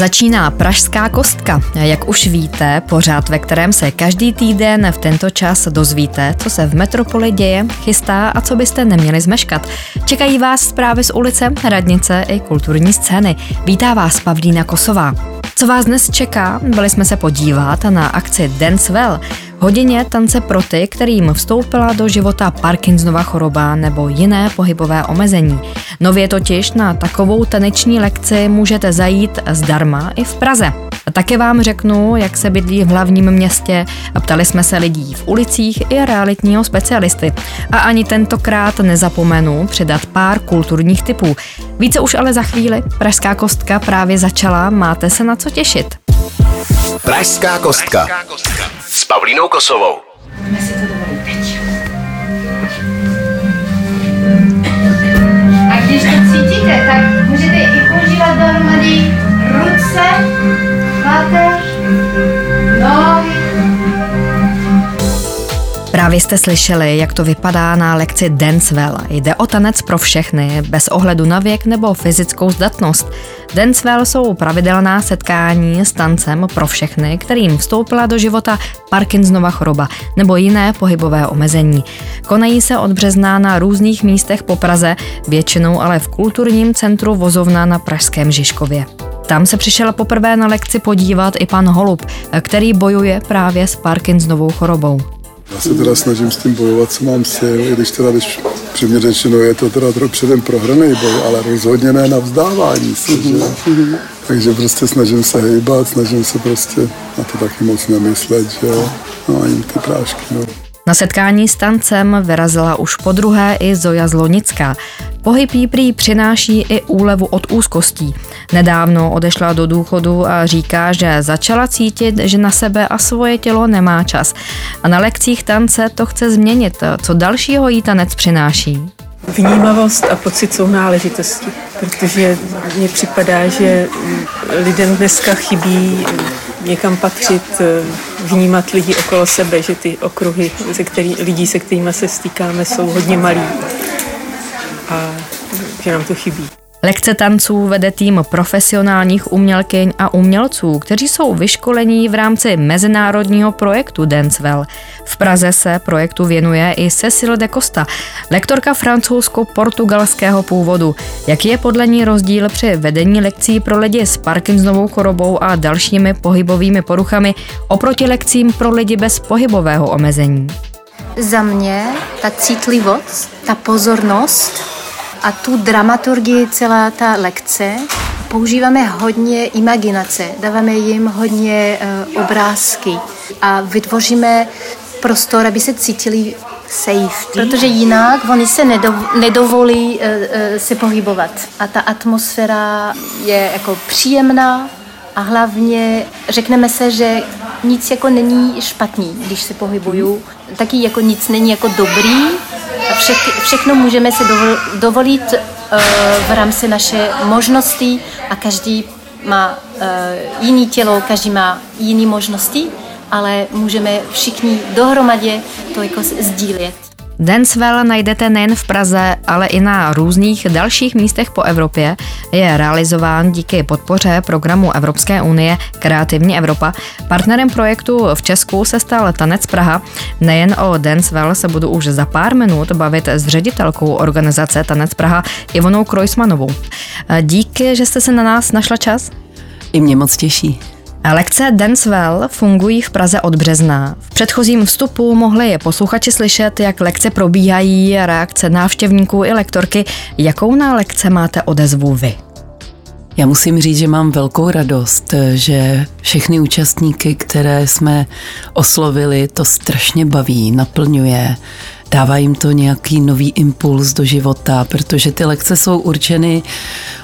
Začíná Pražská kostka. Jak už víte, pořád, ve kterém se každý týden v tento čas dozvíte, co se v metropoli děje, chystá a co byste neměli zmeškat. Čekají vás zprávy z ulice, radnice i kulturní scény. Vítá vás Pavlína Kosová. Co vás dnes čeká? Byli jsme se podívat na akci Dance Well, hodině tance pro ty, kterým vstoupila do života Parkinsonova choroba nebo jiné pohybové omezení. Nově totiž na takovou taneční lekci můžete zajít zdarma i v Praze. Také vám řeknu, jak se bydlí v hlavním městě. Ptali jsme se lidí v ulicích i realitního specialisty. A ani tentokrát nezapomenu přidat pár kulturních typů. Více už ale za chvíli. Pražská kostka právě začala, máte se na co těšit. Pražská kostka s Pavlínou Kosovou. A Právě jste slyšeli, jak to vypadá na lekci Dancewell. Jde o tanec pro všechny, bez ohledu na věk nebo fyzickou zdatnost. Dancewell jsou pravidelná setkání s tancem pro všechny, kterým vstoupila do života Parkinsonova choroba nebo jiné pohybové omezení. Konají se od března na různých místech po Praze, většinou ale v kulturním centru Vozovna na Pražském Žižkově. Tam se přišel poprvé na lekci podívat i pan Holub, který bojuje právě s Parkinsonovou chorobou. Já se teda snažím s tím bojovat, co mám sil, i když teda, když přímě řečeno, je to teda trochu předem prohraný boj, ale rozhodně ne na vzdávání se, že? Takže prostě snažím se hejbat, snažím se prostě na to taky moc nemyslet, že jo. No jim ty prášky, no. Na setkání s tancem vyrazila už po druhé i Zoja Zlonická. Pohyb jí prý přináší i úlevu od úzkostí. Nedávno odešla do důchodu a říká, že začala cítit, že na sebe a svoje tělo nemá čas. A na lekcích tance to chce změnit. Co dalšího jí tanec přináší? Vnímavost a pocit sounáležitosti, protože mně připadá, že lidem dneska chybí někam patřit, vnímat lidi okolo sebe, že ty okruhy se který, lidí, se kterými se stýkáme, jsou hodně malý a že nám to chybí. Lekce tanců vede tým profesionálních umělkyň a umělců, kteří jsou vyškolení v rámci mezinárodního projektu Dancewell. V Praze se projektu věnuje i Cecil de Costa, lektorka francouzsko-portugalského původu. Jaký je podle ní rozdíl při vedení lekcí pro lidi s Parkinsonovou chorobou a dalšími pohybovými poruchami oproti lekcím pro lidi bez pohybového omezení? Za mě ta citlivost, ta pozornost a tu dramaturgii celá ta lekce používáme hodně imaginace, dáváme jim hodně uh, obrázky a vytvoříme prostor, aby se cítili safe, protože jinak oni se nedovolí uh, uh, se pohybovat. A ta atmosféra je jako příjemná a hlavně řekneme se, že nic jako není špatný, když se pohybuju. Taky jako nic není jako dobrý, vše, všechno můžeme se dovolit uh, v rámci naše možnosti a každý má uh, jiný tělo, každý má jiné možnosti, ale můžeme všichni dohromadě to jako sdílet. Dancewell najdete nejen v Praze, ale i na různých dalších místech po Evropě. Je realizován díky podpoře programu Evropské unie Kreativní Evropa. Partnerem projektu v Česku se stal Tanec Praha. Nejen o Dancewell se budu už za pár minut bavit s ředitelkou organizace Tanec Praha Ivonou Krojsmanovou. Díky, že jste se na nás našla čas. I mě moc těší. Lekce Dancewell fungují v Praze od března. V předchozím vstupu mohli posluchači slyšet, jak lekce probíhají, reakce návštěvníků i lektorky. Jakou na lekce máte odezvu vy? Já musím říct, že mám velkou radost, že všechny účastníky, které jsme oslovili, to strašně baví, naplňuje dává jim to nějaký nový impuls do života, protože ty lekce jsou určeny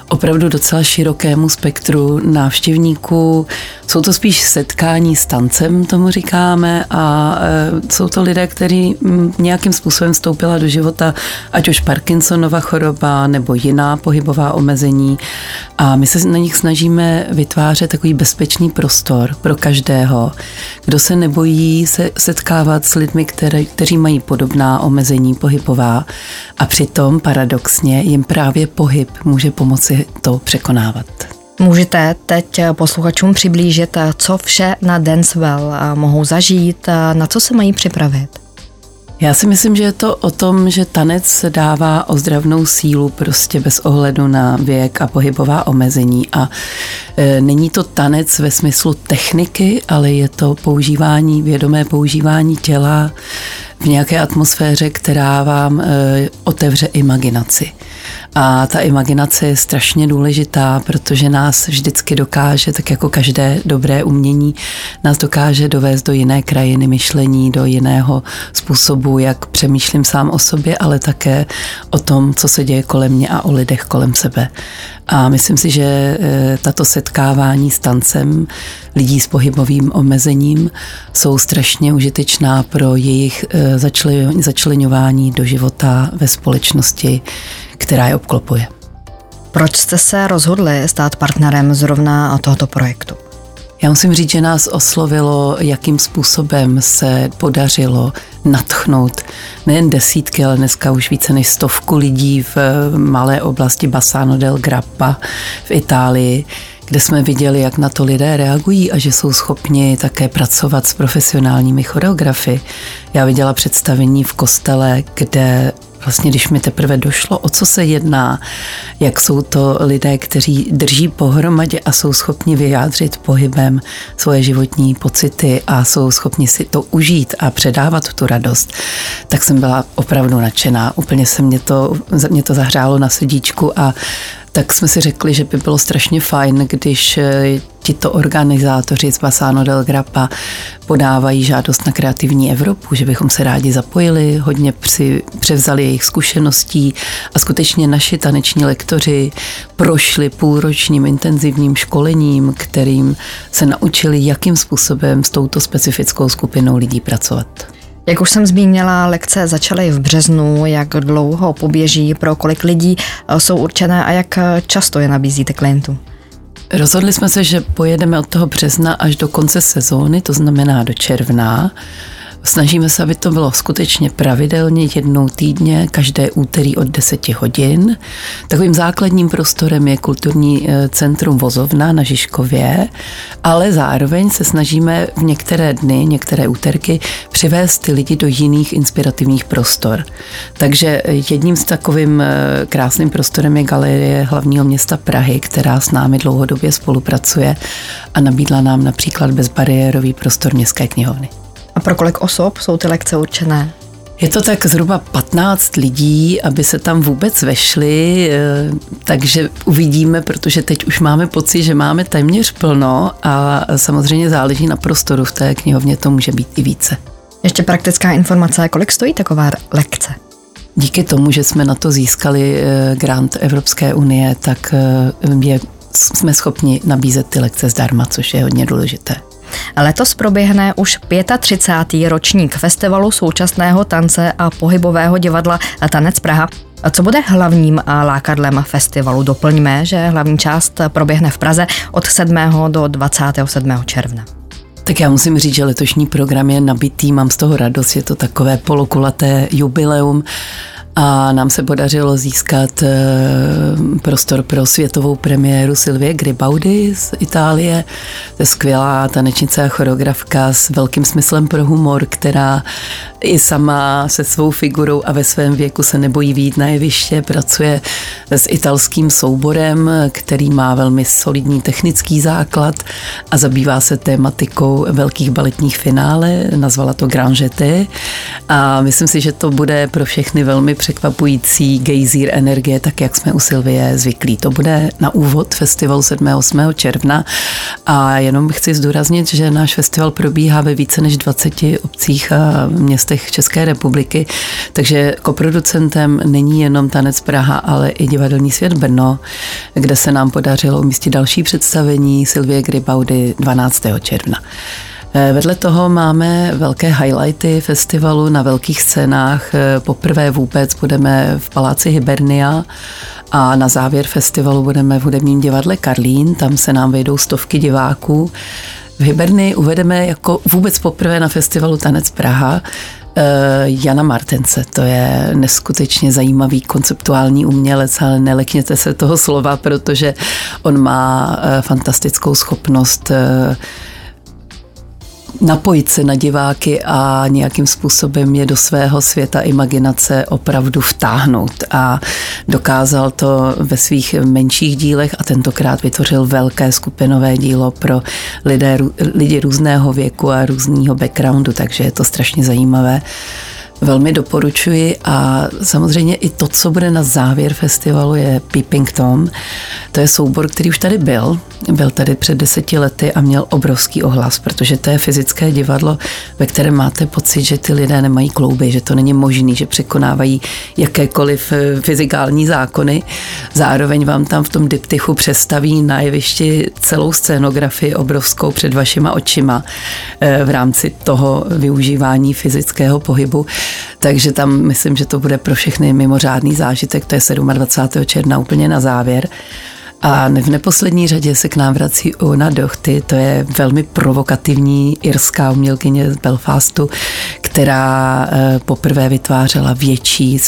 opravdu docela širokému spektru návštěvníků. Jsou to spíš setkání s tancem, tomu říkáme, a e, jsou to lidé, kteří nějakým způsobem vstoupila do života, ať už Parkinsonova choroba nebo jiná pohybová omezení. A my se na nich snažíme vytvářet takový bezpečný prostor pro každého, kdo se nebojí se setkávat s lidmi, které, kteří mají podobná omezení pohybová a přitom paradoxně jim právě pohyb může pomoci to překonávat. Můžete teď posluchačům přiblížit, co vše na Dancewell mohou zažít, na co se mají připravit? Já si myslím, že je to o tom, že tanec dává ozdravnou sílu prostě bez ohledu na věk a pohybová omezení a e, není to tanec ve smyslu techniky, ale je to používání, vědomé používání těla v nějaké atmosféře, která vám e, otevře imaginaci. A ta imaginace je strašně důležitá, protože nás vždycky dokáže, tak jako každé dobré umění, nás dokáže dovést do jiné krajiny myšlení, do jiného způsobu, jak přemýšlím sám o sobě, ale také o tom, co se děje kolem mě a o lidech kolem sebe. A myslím si, že e, tato setkávání s tancem lidí s pohybovým omezením jsou strašně užitečná pro jejich e, začlenování do života ve společnosti, která je obklopuje. Proč jste se rozhodli stát partnerem zrovna tohoto projektu? Já musím říct, že nás oslovilo, jakým způsobem se podařilo natchnout nejen desítky, ale dneska už více než stovku lidí v malé oblasti Bassano del Grappa v Itálii, kde jsme viděli, jak na to lidé reagují a že jsou schopni také pracovat s profesionálními choreografy. Já viděla představení v kostele, kde vlastně, když mi teprve došlo, o co se jedná, jak jsou to lidé, kteří drží pohromadě a jsou schopni vyjádřit pohybem svoje životní pocity a jsou schopni si to užít a předávat tu radost, tak jsem byla opravdu nadšená. Úplně se mě to, mě to zahřálo na srdíčku a tak jsme si řekli, že by bylo strašně fajn, když tito organizátoři z Basano del Grappa podávají žádost na kreativní Evropu, že bychom se rádi zapojili, hodně při, převzali jejich zkušeností a skutečně naši taneční lektoři prošli půlročním intenzivním školením, kterým se naučili, jakým způsobem s touto specifickou skupinou lidí pracovat. Jak už jsem zmínila, lekce začaly v březnu, jak dlouho poběží, pro kolik lidí eh, jsou určené a jak eh, často je nabízíte klientům? Rozhodli jsme se, že pojedeme od toho března až do konce sezóny, to znamená do června. Snažíme se, aby to bylo skutečně pravidelně jednou týdně, každé úterý od 10 hodin. Takovým základním prostorem je kulturní eh, centrum Vozovna na Žižkově, ale zároveň se snažíme v některé dny, některé úterky přivést ty lidi do jiných inspirativních prostor. Takže jedním z takovým eh, krásným prostorem je Galerie hlavního města Prahy, která s námi dlouhodobě spolupracuje a nabídla nám například bezbariérový prostor městské knihovny. A pro kolik osob jsou ty lekce určené? Je to tak zhruba 15 lidí, aby se tam vůbec vešli, eh, takže uvidíme, protože teď už máme pocit, že máme téměř plno a samozřejmě záleží na prostoru. V té knihovně to může být i více. Ještě praktická informace, kolik stojí taková lekce? Díky tomu, že jsme na to získali eh, grant Evropské unie, tak eh, je, jsme schopni nabízet ty lekce zdarma, což je hodně důležité. Letos proběhne už 35. ročník festivalu současného tance a pohybového divadla Tanec Praha. Co bude hlavním lákadlem festivalu? Doplňme, že hlavní část proběhne v Praze od 7. do 27. června. Tak já musím říct, že letošní program je nabitý, mám z toho radost, je to takové polokulaté jubileum a nám se podařilo získat eh, prostor pro světovou premiéru Silvie Gribaudi z Itálie. To je skvělá tanečnice a choreografka s velkým smyslem pro humor, která i sama se svou figurou a ve svém věku se nebojí výjít na jeviště, pracuje s italským souborem, který má velmi solidní technický základ a zabývá se tématikou velkých baletních finále, nazvala to Grand Jeté. A myslím si, že to bude pro všechny velmi překvapující gejzír energie, tak jak jsme u Silvie zvyklí. To bude na úvod festivalu 7. 8. června a jenom chci zdůraznit, že náš festival probíhá ve více než 20 obcích a městech České republiky, takže koproducentem není jenom Tanec Praha, ale i Divadelní svět Brno, kde se nám podařilo umístit další představení Silvie Gribaudy 12. června. Eh, vedle toho máme velké highlighty festivalu na velkých scénách. Eh, poprvé vůbec budeme v Paláci Hibernia a na závěr festivalu budeme v hudebním divadle Karlín. Tam se nám vejdou stovky diváků. V Hybernii uvedeme jako vůbec poprvé na festivalu Tanec Praha eh, Jana Martence. To je neskutečně zajímavý konceptuální umělec, ale nelekněte se toho slova, protože on má fantastickou schopnost napojit se na diváky a nějakým způsobem je do svého světa imaginace opravdu vtáhnout. A dokázal to ve svých menších dílech a tentokrát vytvořil velké skupinové dílo pro lidé, lidi různého věku a různého backgroundu, takže je to strašně zajímavé velmi doporučuji a samozřejmě i to, co bude na závěr festivalu, je Peeping Tom. To je soubor, který už tady byl. Byl tady před deseti lety a měl obrovský ohlas, protože to je fyzické divadlo, ve kterém máte pocit, že ty lidé nemají klouby, že to není možný, že překonávají jakékoliv eh, fyzikální zákony. Zároveň vám tam v tom diptychu přestaví na jevišti celou scénografii obrovskou před vašima očima eh, v rámci toho využívání fyzického pohybu. Takže tam myslím, že to bude pro všechny mimořádný zážitek, to je 27. června úplně na závěr. A v neposlední řadě se k nám vrací Una Dochty, to je velmi provokativní irská umělkyně z Belfastu, která eh, poprvé vytvářela větší,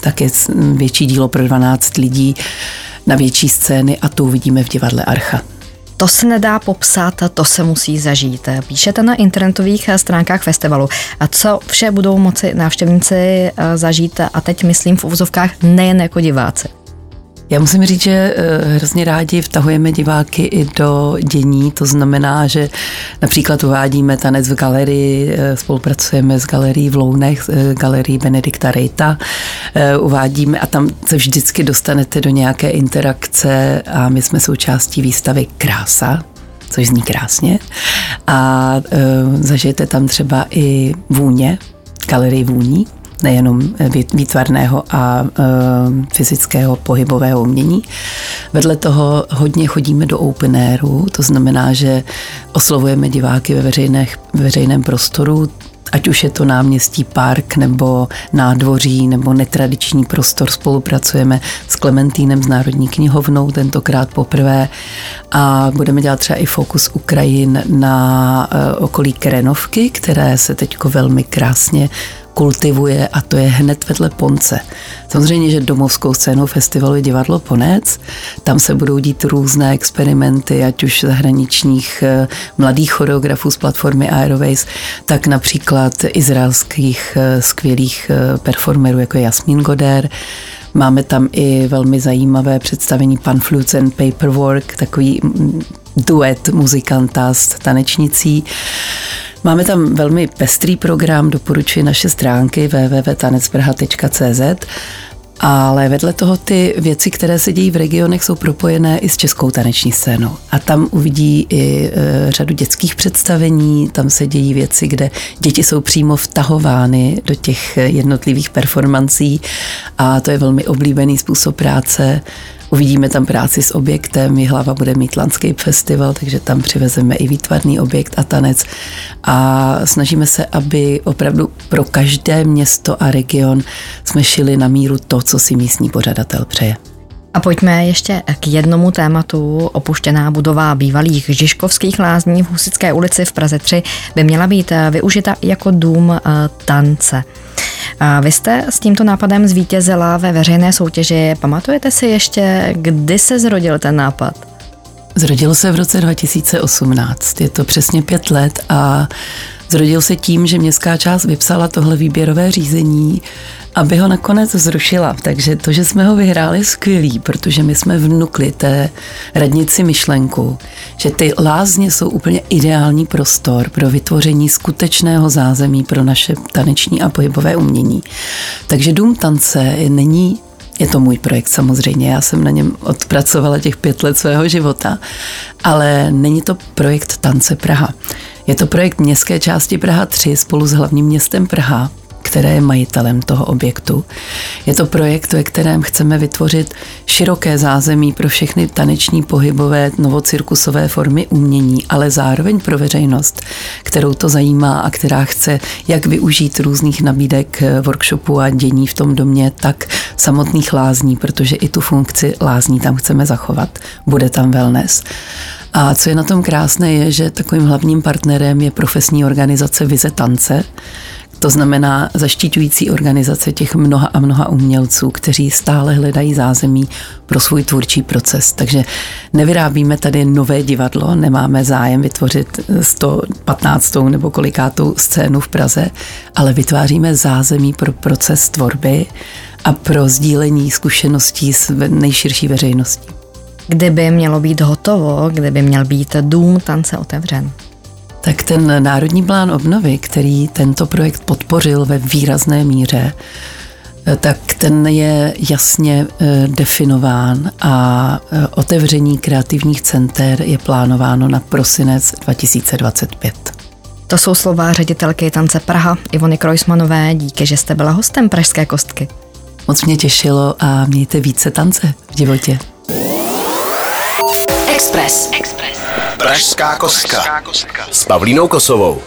také větší dílo pro 12 lidí na větší scény a tu uvidíme v divadle Archa. To se nedá popsat, to se musí zažít. Píšete na internetových stránkách festivalu. A co vše budou moci návštěvníci eh, zažít, a teď myslím v uvozovkách nejen jako diváci? Já musím říct, že eh, hrozně rádi vtahujeme diváky i do dění, to znamená, že například uvádíme tanec v galerii, eh, spolupracujeme s galerií v Lounech, eh, galerii Benedikta Rejta, uvádíme a tam se vždycky dostanete do nějaké interakce a my jsme součástí výstavy Krása, což zní krásně. A zažijete tam třeba i vůně, galerii vůní, nejenom výtvarného a e, fyzického pohybového umění. Vedle toho hodně chodíme do open airu, to znamená, že oslovujeme diváky ve, veřejných, ve veřejném prostoru, ať už je to náměstí park nebo nádvoří nebo netradiční prostor, spolupracujeme s Klementínem z Národní knihovnou tentokrát poprvé a budeme dělat třeba i fokus Ukrajin na e, okolí Krenovky, které se teď velmi krásně kultivuje a to je hned vedle Ponce. Samozřejmě, že domovskou scénou festivalu je divadlo Ponec, tam se budou dít různé experimenty, ať už zahraničních eh, mladých choreografů z platformy Airways, tak například izraelských eh, skvělých eh, performerů, jako Jasmín Goder, Máme tam i velmi zajímavé představení Pan Flutes and Paperwork, takový mm, duet muzikanta s tanečnicí. Máme tam velmi pestrý program, doporučuji naše stránky www.tanecprha.cz ale vedle toho ty věci, které se dějí v regionech, jsou propojené i s českou taneční scénou. A tam uvidí i e, řadu dětských představení, tam se dějí věci, kde děti jsou přímo vtahovány do těch jednotlivých performancí a to je velmi oblíbený způsob práce. Uvidíme tam práci s objektem, Jihlava bude mít Landscape Festival, takže tam přivezeme i výtvarný objekt a tanec a snažíme se, aby opravdu pro každé město a region jsme šili na míru to, co si místní pořadatel přeje. A pojďme ještě k jednomu tématu. Opuštěná budova bývalých Žižkovských lázní v Husické ulici v Praze 3 by měla být využita jako dům eh, tance. Vy jste s tímto nápadem zvítězila ve veřejné soutěži. Pamatujete si ještě, kdy se zrodil ten nápad? Zrodil se v roce 2018. Je to přesně pět let a zrodil se tím, že městská část vypsala tohle výběrové řízení aby ho nakonec zrušila. Takže to, že jsme ho vyhráli, skvělý, protože my jsme vnukli té radnici myšlenku, že ty lázně jsou úplně ideální prostor pro vytvoření skutečného zázemí pro naše taneční a pohybové umění. Takže Dům tance není je to můj projekt samozřejmě, já jsem na něm odpracovala těch pět let svého života, ale není to projekt Tance Praha. Je to projekt městské části Praha 3 spolu s hlavním městem Praha, které je majitelem toho objektu. Je to projekt, ve kterém chceme vytvořit široké zázemí pro všechny taneční, pohybové, novocirkusové formy umění, ale zároveň pro veřejnost, kterou to zajímá a která chce jak využít různých nabídek eh, workshopů a dění v tom domě, tak samotných lázní, protože i tu funkci lázní tam chceme zachovat. Bude tam wellness. A co je na tom krásné, je, že takovým hlavním partnerem je profesní organizace Vize Tance, to znamená zaštiťující organizace těch mnoha a mnoha umělců, kteří stále hledají zázemí pro svůj tvůrčí proces. Takže nevyrábíme tady nové divadlo, nemáme zájem vytvořit 115. nebo kolikátou scénu v Praze, ale vytváříme zázemí pro proces tvorby a pro sdílení zkušeností s nejširší veřejností. Kdyby mělo být hotovo, kdyby měl být dům tance otevřen? Tak ten Národní plán obnovy, který tento projekt podpořil ve výrazné míře, tak ten je jasně eh, definován a eh, otevření kreativních center je plánováno na prosinec 2025. To jsou slova ředitelky tance Praha Ivony Krojsmanové. Díky, že jste byla hostem Pražské kostky. Moc mě těšilo a mějte více tance v životě. Express. Express. Pražská kostka. S Pavlínou Kosovou.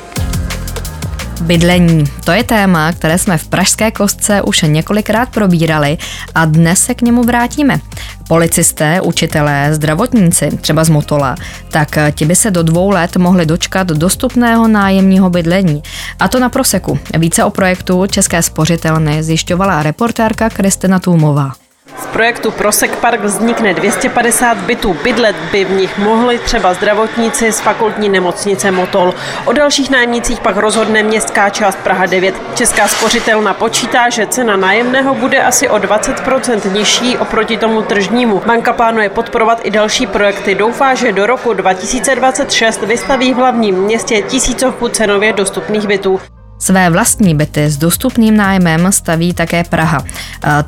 Bydlení. To je téma, které jsme v Pražské kostce už několikrát probírali a dnes se k němu vrátíme. Policisté, učitelé, zdravotníci, třeba z Motola, tak ti by se do dvou let mohli dočkat dostupného nájemního bydlení. A to na proseku. Více o projektu České spořitelny zjišťovala reportérka Kristina Tůmová. Z projektu Prosek Park vznikne 250 bytů. Bydlet by v nich mohli třeba zdravotníci z fakultní nemocnice Motol. O dalších nájemnících pak rozhodne městská část Praha 9. Česká spořitelna počítá, že cena nájemného bude asi o 20% nižší oproti tomu tržnímu. Banka plánuje podporovat i další projekty. Doufá, že do roku 2026 vystaví v hlavním městě tisícovku cenově dostupných bytů. Své vlastní byty s dostupným nájmem staví také Praha.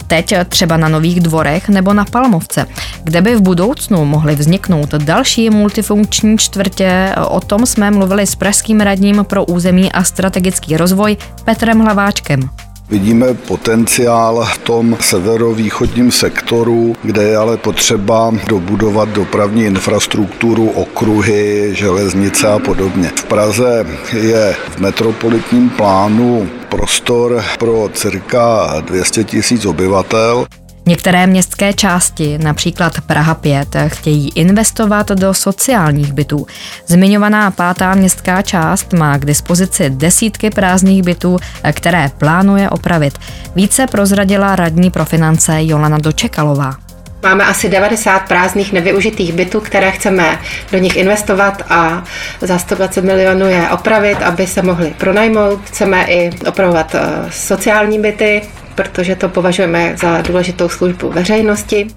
Teď třeba na Nových dvorech nebo na Palmovce, kde by v budoucnu mohly vzniknout další multifunkční čtvrtě. O tom jsme mluvili s pražským radním pro území a strategický rozvoj Petrem Hlaváčkem. Vidíme potenciál v tom severovýchodním sektoru, kde je ale potřeba dobudovat dopravní infrastrukturu, okruhy, železnice a podobně. V Praze je v metropolitním plánu prostor pro cirka 200 tisíc obyvatel. Některé městské části, například Praha 5, chtějí investovat do sociálních bytů. Zmiňovaná pátá městská část má k dispozici desítky prázdných bytů, které plánuje opravit. Více prozradila radní pro finance Jolana Dočekalová. Máme asi 90 prázdných nevyužitých bytů, které chceme do nich investovat a za 120 milionů je opravit, aby se mohly pronajmout. Chceme i opravovat eh, sociální byty, protože to považujeme za důležitou službu veřejnosti.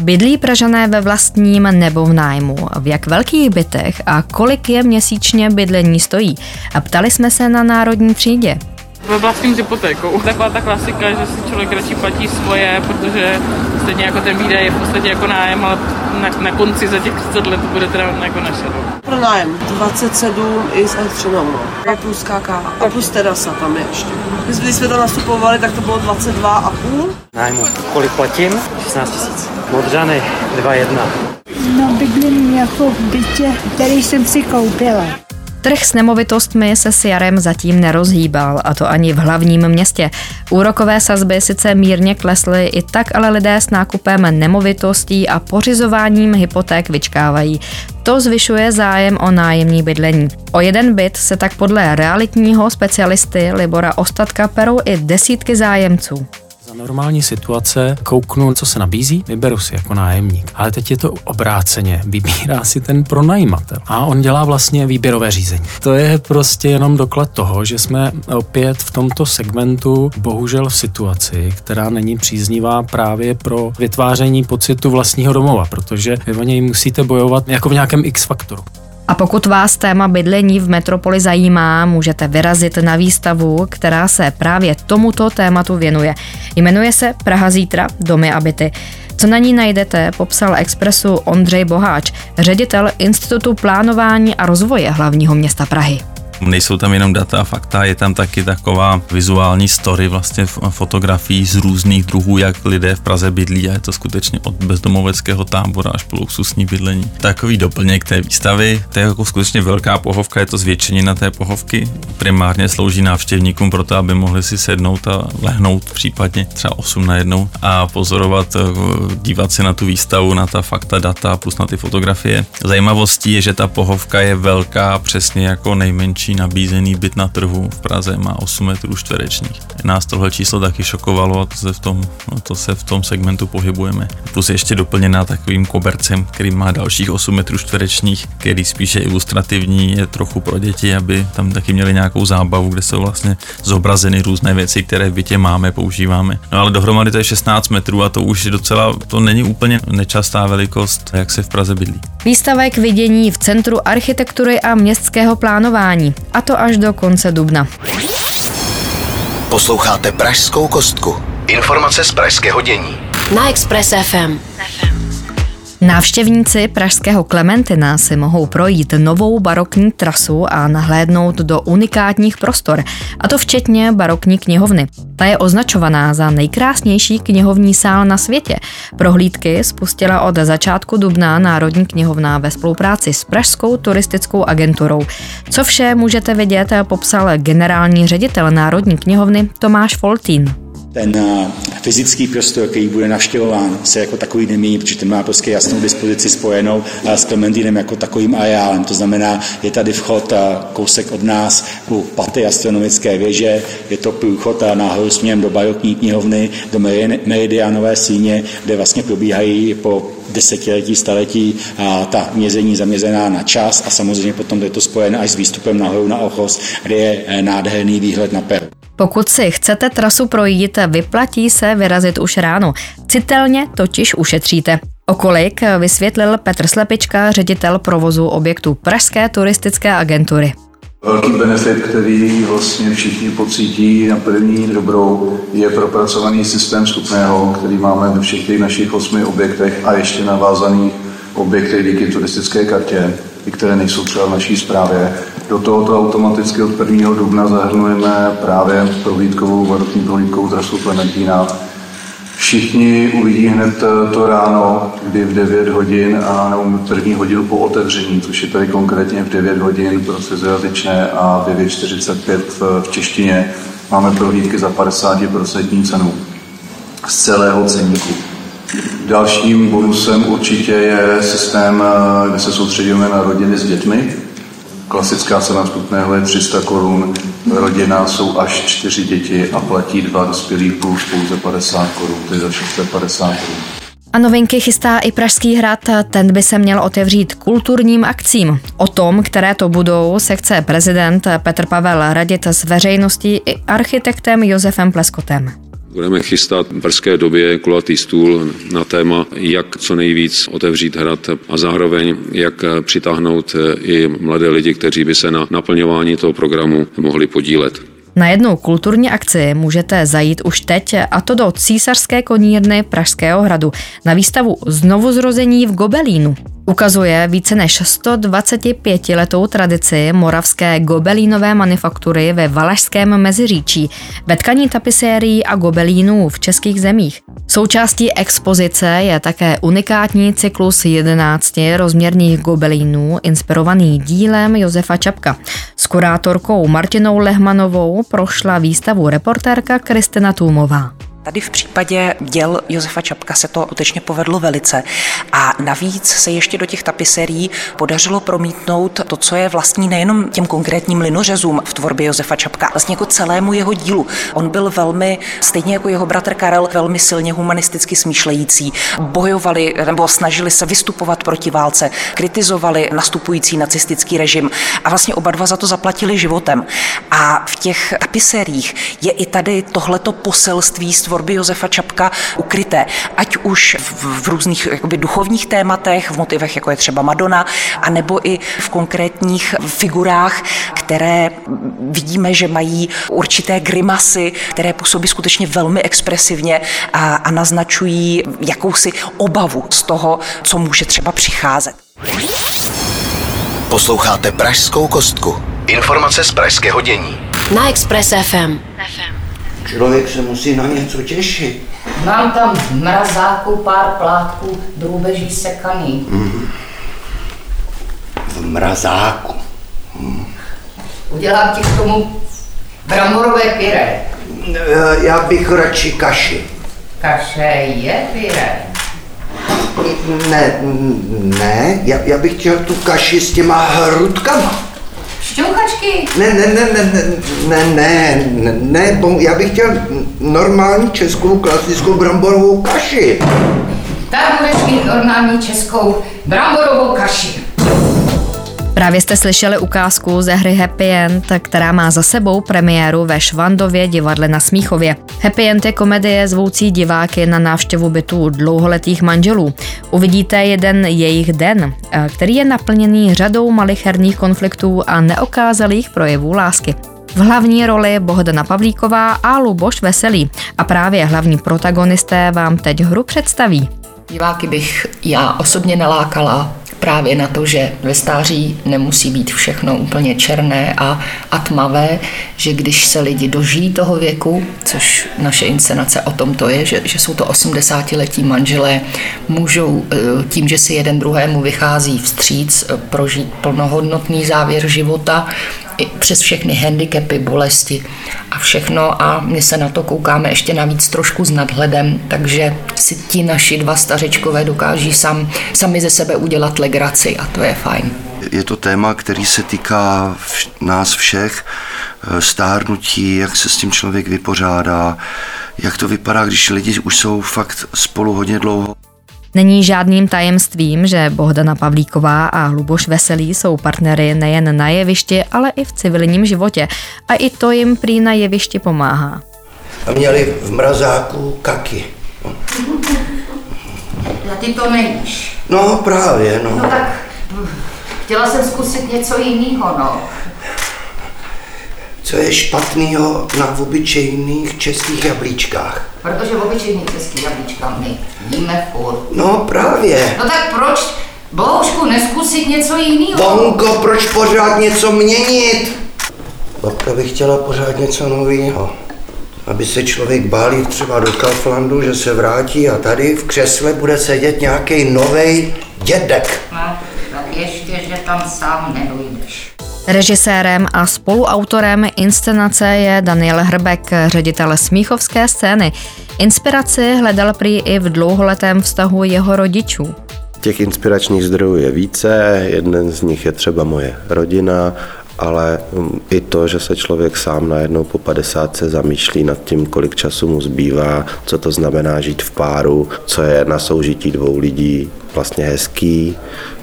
Bydlí Pražané ve vlastním nebo v nájmu? V jak velkých bytech a kolik je měsíčně bydlení stojí? A ptali jsme se na národní třídě. Ve vlastním s hypotékou. Taková ta klasika, že si člověk radši platí svoje, protože stejně jako ten výdaj je v podstatě jako nájem, ale na, na konci za těch 30 let to bude teda jako naše. No. Pro nájem 27 i s elektřinou, no. A plus KK. A plus terasa tam je ještě. Když jsme to nastupovali, tak to bylo 22,5. Nájmu. Kolik platím? 16 tisíc. Modřany 2,1. No bydlím jako v bytě, který jsem si koupila. Trh s nemovitostmi se s jarem zatím nerozhýbal, a to ani v hlavním městě. Úrokové sazby sice mírně klesly, i tak ale lidé s nákupem nemovitostí a pořizováním hypoték vyčkávají. To zvyšuje zájem o nájemní bydlení. O jeden byt se tak podle realitního specialisty Libora Ostatka perou i desítky zájemců. Za normální situace kouknu, co se nabízí, vyberu si jako nájemník. Ale teď je to obráceně, vybírá si ten pronajímatel a on dělá vlastně výběrové řízení. To je prostě jenom doklad toho, že jsme opět v tomto segmentu bohužel v situaci, která není příznivá právě pro vytváření pocitu vlastního domova, protože vy o něj musíte bojovat jako v nějakém X faktoru. A pokud vás téma bydlení v metropoli zajímá, můžete vyrazit na výstavu, která se právě tomuto tématu věnuje. Jmenuje se Praha zítra, domy a byty. Co na ní najdete, popsal Expressu Ondřej Boháč, ředitel Institutu plánování a rozvoje hlavního města Prahy. Nejsou tam jenom data a fakta, je tam taky taková vizuální story vlastně fotografií z různých druhů, jak lidé v Praze bydlí a je to skutečně od bezdomoveckého tábora až po luxusní bydlení. Takový doplněk té výstavy, to je jako skutečně velká pohovka, je to zvětšenina té pohovky. Primárně slouží návštěvníkům pro to, aby mohli si sednout a lehnout případně třeba 8 na jednou a pozorovat, eh, dívat se na tu výstavu, na ta fakta, data plus na ty fotografie. Zajímavostí je, že ta pohovka je velká, přesně jako nejmenší nabízený byt na trhu v Praze, má 8 metrů čtverečních. Nás tohle číslo taky šokovalo a to se v tom, no to se v tom segmentu pohybujeme. Plus je ještě doplněná takovým kobercem, který má dalších 8 metrů čtverečních, který spíše ilustrativní, je trochu pro děti, aby tam taky měli nějakou zábavu, kde jsou vlastně zobrazeny různé věci, které v bytě máme, používáme. No ale dohromady to je 16 metrů a to už je docela, to není úplně nečastá velikost, jak se v Praze bydlí. Výstava k vidění v Centru architektury a městského plánování, a to až do konce dubna. Posloucháte Pražskou kostku. Informace z pražského dění. Na Express FM. Návštěvníci pražského Klementina si mohou projít novou barokní trasu a nahlédnout do unikátních prostor, a to včetně barokní knihovny. Ta je označovaná za nejkrásnější knihovní sál na světě. Prohlídky spustila od začátku dubna Národní knihovna ve spolupráci s Pražskou turistickou agenturou. Co vše můžete vidět, popsal generální ředitel Národní knihovny Tomáš Foltín ten fyzický prostor, který bude navštěvován, se jako takový nemění, protože ten má prostě jasnou dispozici spojenou s Clementinem jako takovým areálem. To znamená, je tady vchod eh, kousek od nás u paty astronomické věže, je to průchod eh, nahoru směrem do barokní knihovny, do meridianové síně, kde vlastně probíhají po desetiletí, staletí a ta mězení zaměřená na čas a samozřejmě potom je to spojené až s výstupem nahoru na Ochos, kde je nádherný výhled na Peru. Pokud si chcete trasu projít, vyplatí se vyrazit už ráno. Citelně totiž ušetříte. Okolik vysvětlil Petr Slepička, ředitel provozu objektu Pražské turistické agentury. Velký benefit, který vlastně všichni pocítí na první dobrou, je propracovaný systém vstupného, který máme ve všech těch našich osmi objektech a ještě navázaných objektech díky turistické kartě, které nejsou třeba v naší zprávě. Do tohoto automaticky od 1. dubna zahrnujeme právě prohlídkovou, barokní prohlídkovou trasu Klementína. Všichni uvidí hned to ráno, kdy v 9 hodin a nebo první hodinu po otevření, což je tady konkrétně v 9 hodin pro cizojazyčné a 9.45 v češtině. Máme prohlídky za 50% cenu z celého ceníku. Dalším bonusem určitě je systém, kde se soustředíme na rodiny s dětmi, Klasická cena vstupného je 300 korun, rodina jsou až čtyři děti a platí dva dospělí plus pouze 50 korun, to je za 650 korun. A novinky chystá i Pražský hrad, ten by se měl otevřít kulturním akcím. O tom, které to budou, se chce prezident Petr Pavel radit s veřejností i architektem Josefem Pleskotem. Budeme chystat v brzké době kulatý stůl na téma, jak co nejvíc otevřít hrad a zároveň jak přitáhnout i mladé lidi, kteří by se na naplňování toho programu mohli podílet. Na jednu kulturní akci můžete zajít už teď, a to do císařské konírny Pražského hradu na výstavu Znovuzrození v Gobelínu. Ukazuje více než 125 letou tradici moravské gobelínové manufaktury ve Valašském Meziříčí, ve tkaní tapisérií a gobelínů v českých zemích. Součástí expozice je také unikátní cyklus 11 rozměrných gobelínů inspirovaný dílem Josefa Čapka. S kurátorkou Martinou Lehmanovou prošla výstavu reportérka Kristina Tůmová. Tady v případě děl Josefa Čapka se to skutečně povedlo velice. A navíc se ještě do těch tapiserií podařilo promítnout to, co je vlastní nejenom těm konkrétním linořezům v tvorbě Josefa Čapka, vlastně jako celému jeho dílu. On byl velmi, stejně jako jeho bratr Karel, velmi silně humanisticky smýšlející. Bojovali nebo snažili se vystupovat proti válce, kritizovali nastupující nacistický režim a vlastně oba dva za to zaplatili životem. A v těch tapiseriích je i tady tohleto poselství tvorby Josefa Čapka ukryté, ať už v, v různých jakoby, duchovních tématech, v motivech, jako je třeba Madonna, anebo i v konkrétních figurách, které vidíme, že mají určité grimasy, které působí skutečně velmi expresivně a, a naznačují jakousi obavu z toho, co může třeba přicházet. Posloucháte Pražskou kostku. Informace z pražského dění. Na Express FM. Člověk se musí na něco těšit. Mám tam v mrazáku pár plátků drůbeží sekaný. Mm. V mrazáku. Mm. Udělám ti k tomu bramborové pyré. Já bych radši kaši. Kaše je pyré. Ne, ne, já, já bych chtěl tu kaši s těma hrudkama. Šťouchačky? Ne, ne, ne, ne, ne, ne, ne, ne, ne, já bych chtěl normální českou klasickou bramborovou kaši. Tak budeš mít normální českou bramborovou kaši. Právě jste slyšeli ukázku ze hry Happy End, která má za sebou premiéru ve Švandově divadle na Smíchově. Happy End je komedie zvoucí diváky na návštěvu bytů dlouholetých manželů. Uvidíte jeden jejich den, který je naplněný řadou malicherných konfliktů a neokázalých projevů lásky. V hlavní roli Bohdana Pavlíková a Luboš Veselý a právě hlavní protagonisté vám teď hru představí. Diváky bych já osobně nalákala právě na to, že ve stáří nemusí být všechno úplně černé a, a tmavé, že když se lidi dožijí toho věku, což naše inscenace o tom to je, že, že jsou to 80-letí manželé, můžou eh, tím, že si jeden druhému vychází vstříc, eh, prožít plnohodnotný závěr života, i přes všechny handicapy, bolesti a všechno a my se na to koukáme ještě navíc trošku s nadhledem, takže si ti naši dva stařečkové dokáží sam, sami ze sebe udělat legraci a to je fajn. Je to téma, který se týká nás všech, eh, stárnutí, jak se s tím člověk vypořádá, jak to vypadá, když lidi už jsou fakt spolu hodně dlouho. Není žádným tajemstvím, že Bohdana Pavlíková a Luboš Veselý jsou partnery nejen na jevišti, ale i v civilním životě. A i to jim prý na jevišti pomáhá. A měli v mrazáku kaky. Já ty to nevíš. No právě, no. No tak chtěla jsem zkusit něco jiného, no. Co je špatného na obyčejných českých jablíčkách? Protože v obyčejných českých jablíčka my jíme furt. No právě. No tak proč, Bohužku, neskusit něco jiného? Bonko, proč pořád něco měnit? Babka by chtěla pořád něco nového. Aby se člověk bálí třeba do Kauflandu, že se vrátí a tady v křesle bude sedět nějaký nový dědek. No, tak ještě, že tam sám nedojdeš. Režisérem a spoluautorem inscenace je Daniel Hrbek, ředitel smíchovské scény. Inspiraci hledal prý i v dlouholetém vztahu jeho rodičů. Těch inspiračních zdrojů je více, jeden z nich je třeba moje rodina, ale i to, že se člověk sám najednou po 50 se zamýšlí nad tím, kolik času mu zbývá, co to znamená žít v páru, co je na soužití dvou lidí vlastně hezký,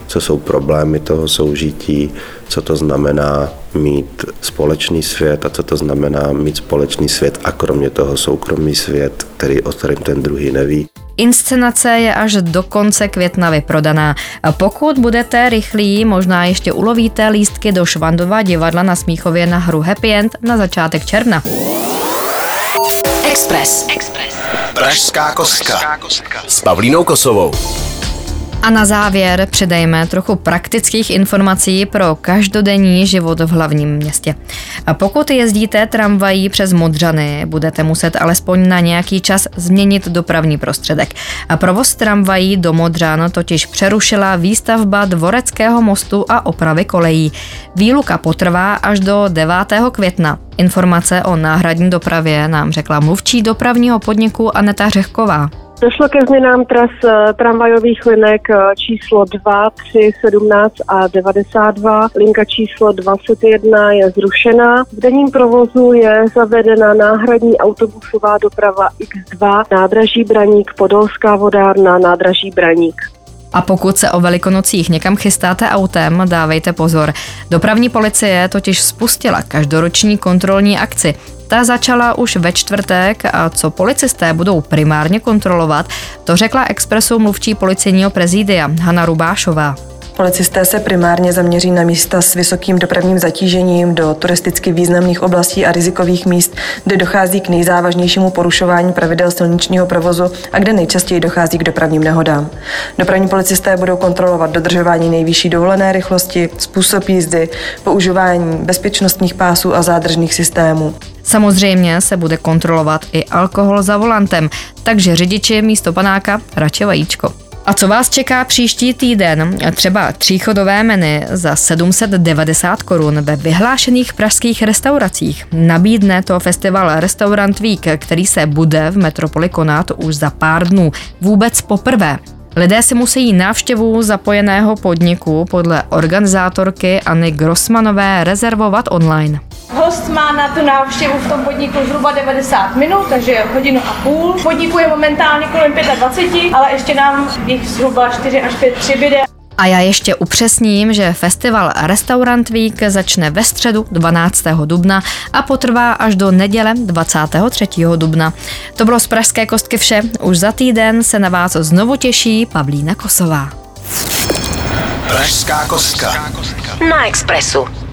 co jsou problémy toho soužití, co to znamená mít společný svět a co to znamená mít společný svět a kromě toho soukromý svět, který o kterém ten druhý neví. Inscenace je až do konce května vyprodaná. Pokud budete rychlí, možná ještě ulovíte lístky do Švandova divadla na Smíchově na hru Happy End na začátek června. Express. Express. Pražská kostka. S Pavlínou Kosovou. A na závěr předejme trochu praktických informací pro každodenní život v hlavním městě. Pokud jezdíte tramvají přes Modřany, budete muset alespoň na nějaký čas změnit dopravní prostředek. A provoz tramvají do Modřan totiž přerušila výstavba Dvoreckého mostu a opravy kolejí. Výluka potrvá až do 9. května. Informace o náhradní dopravě nám řekla mluvčí dopravního podniku Aneta Řehková. Došlo ke změnám tras eh, tramvajových linek eh, číslo 2, 3, 17 a 92. Linka číslo 21 je zrušena. V denním provozu je zavedena náhradní autobusová doprava X2, nádraží Braník, Podolská vodárna, nádraží Braník. A pokud se o velikonocích někam chystáte autem, dávejte pozor. Dopravní policie totiž spustila každoroční kontrolní akci. Ta začala už ve čtvrtek a co policisté budou primárně kontrolovat, to řekla Expressu mluvčí policejního prezidia Hanna Rubášová. Policisté se primárně zaměří na místa s vysokým dopravním zatížením do turisticky významných oblastí a rizikových míst, kde dochází k nejzávažnějšímu porušování pravidel silničního provozu a kde nejčastěji dochází k dopravním nehodám. Dopravní policisté budou kontrolovat dodržování nejvyšší dovolené rychlosti, způsob jízdy, používání bezpečnostních pásů a zádržných systémů. Samozřejmě se bude kontrolovat i alkohol za volantem, takže řidiči místo panáka radši vajíčko. A co vás čeká příští týden? Třeba tříchodové menu za 790 korun ve vyhlášených pražských restauracích. Nabídne to festival Restaurant Week, který se bude v Metropoli konat už za pár dnů. Vůbec poprvé. Lidé si musí návštěvu zapojeného podniku podle organizátorky Anny Grossmanové rezervovat online. Host má na tu návštěvu v tom podniku zhruba 90 minut, takže hodinu a půl. Podniku je momentálně kolem 25, ale ještě nám jich zhruba 4 až 5 přibyde. A já ještě upřesním, že festival Restaurant Week začne ve středu 12. dubna a potrvá až do neděle 23. dubna. To bylo z Pražské kostky vše. Už za týden se na vás znovu těší Pavlína Kosová. Pražská kostka. Na Expressu.